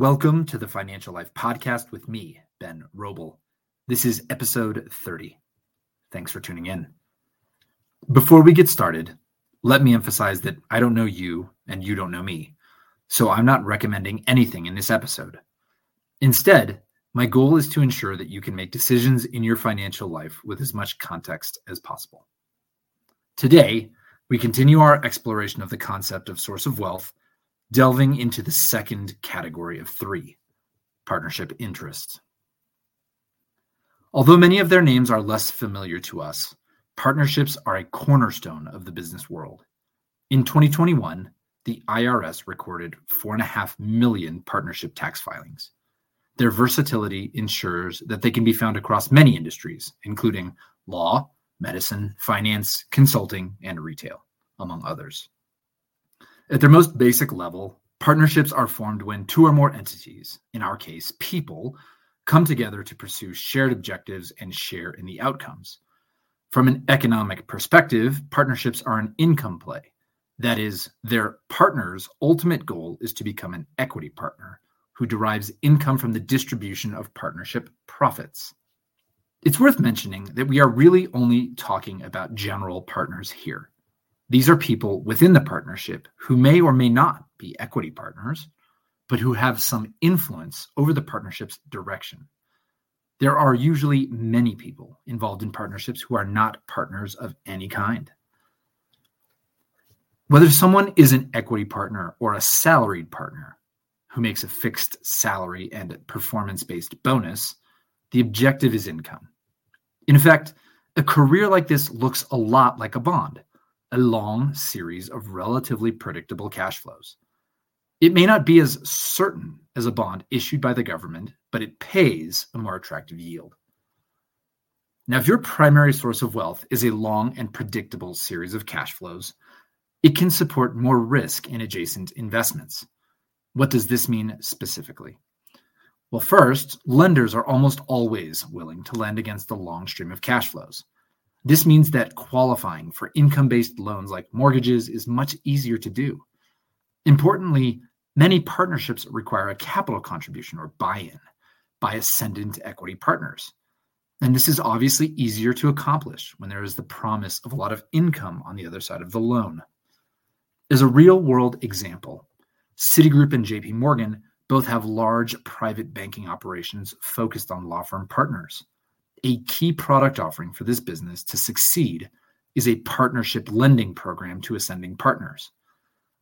Welcome to the Financial Life Podcast with me, Ben Roble. This is episode 30. Thanks for tuning in. Before we get started, let me emphasize that I don't know you and you don't know me, so I'm not recommending anything in this episode. Instead, my goal is to ensure that you can make decisions in your financial life with as much context as possible. Today, we continue our exploration of the concept of source of wealth delving into the second category of three partnership interest. Although many of their names are less familiar to us, partnerships are a cornerstone of the business world. In 2021, the IRS recorded 4.5 million partnership tax filings. Their versatility ensures that they can be found across many industries, including law, medicine, finance, consulting, and retail, among others. At their most basic level, partnerships are formed when two or more entities, in our case, people, come together to pursue shared objectives and share in the outcomes. From an economic perspective, partnerships are an income play. That is, their partner's ultimate goal is to become an equity partner who derives income from the distribution of partnership profits. It's worth mentioning that we are really only talking about general partners here. These are people within the partnership who may or may not be equity partners, but who have some influence over the partnership's direction. There are usually many people involved in partnerships who are not partners of any kind. Whether someone is an equity partner or a salaried partner who makes a fixed salary and performance based bonus, the objective is income. In fact, a career like this looks a lot like a bond a long series of relatively predictable cash flows. It may not be as certain as a bond issued by the government, but it pays a more attractive yield. Now, if your primary source of wealth is a long and predictable series of cash flows, it can support more risk in adjacent investments. What does this mean specifically? Well, first, lenders are almost always willing to lend against the long stream of cash flows. This means that qualifying for income based loans like mortgages is much easier to do. Importantly, many partnerships require a capital contribution or buy in by ascendant equity partners. And this is obviously easier to accomplish when there is the promise of a lot of income on the other side of the loan. As a real world example, Citigroup and JP Morgan both have large private banking operations focused on law firm partners. A key product offering for this business to succeed is a partnership lending program to ascending partners.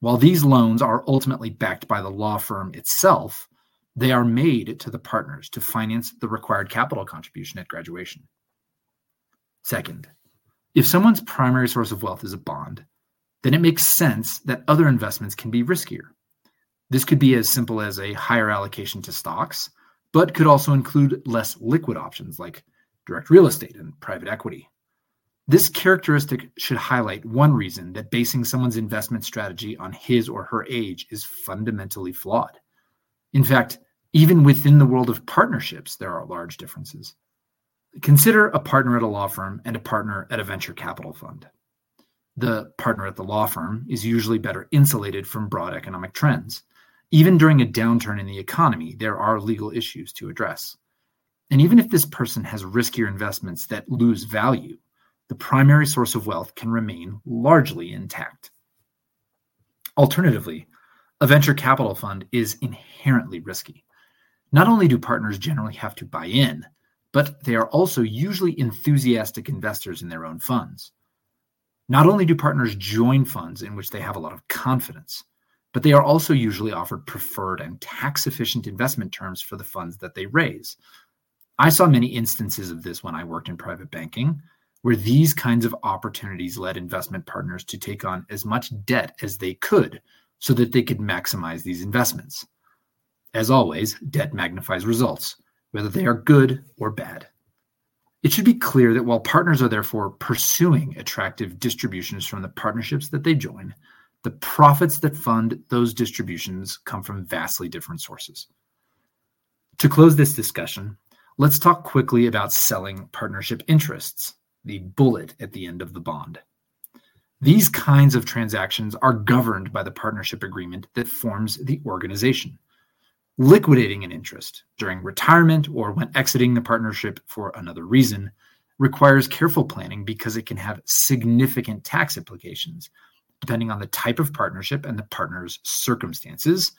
While these loans are ultimately backed by the law firm itself, they are made to the partners to finance the required capital contribution at graduation. Second, if someone's primary source of wealth is a bond, then it makes sense that other investments can be riskier. This could be as simple as a higher allocation to stocks, but could also include less liquid options like direct real estate, and private equity. This characteristic should highlight one reason that basing someone's investment strategy on his or her age is fundamentally flawed. In fact, even within the world of partnerships, there are large differences. Consider a partner at a law firm and a partner at a venture capital fund. The partner at the law firm is usually better insulated from broad economic trends. Even during a downturn in the economy, there are legal issues to address. And even if this person has riskier investments that lose value, the primary source of wealth can remain largely intact. Alternatively, a venture capital fund is inherently risky. Not only do partners generally have to buy in, but they are also usually enthusiastic investors in their own funds. Not only do partners join funds in which they have a lot of confidence, but they are also usually offered preferred and tax efficient investment terms for the funds that they raise, I saw many instances of this when I worked in private banking, where these kinds of opportunities led investment partners to take on as much debt as they could so that they could maximize these investments. As always, debt magnifies results, whether they are good or bad. It should be clear that while partners are therefore pursuing attractive distributions from the partnerships that they join, the profits that fund those distributions come from vastly different sources. To close this discussion, Let's talk quickly about selling partnership interests, the bullet at the end of the bond. These kinds of transactions are governed by the partnership agreement that forms the organization. Liquidating an interest during retirement or when exiting the partnership for another reason requires careful planning because it can have significant tax implications depending on the type of partnership and the partner's circumstances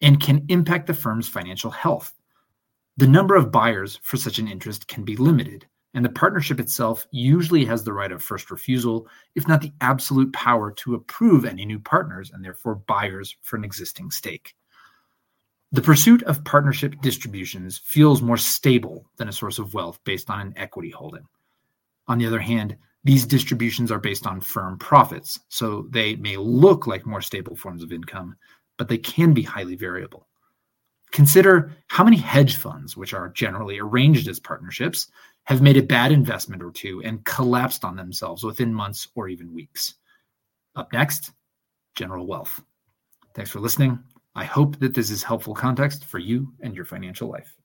and can impact the firm's financial health. The number of buyers for such an interest can be limited, and the partnership itself usually has the right of first refusal, if not the absolute power to approve any new partners and therefore buyers for an existing stake. The pursuit of partnership distributions feels more stable than a source of wealth based on an equity holding. On the other hand, these distributions are based on firm profits, so they may look like more stable forms of income, but they can be highly variable. Consider how many hedge funds, which are generally arranged as partnerships, have made a bad investment or two and collapsed on themselves within months or even weeks. Up next, general wealth. Thanks for listening. I hope that this is helpful context for you and your financial life.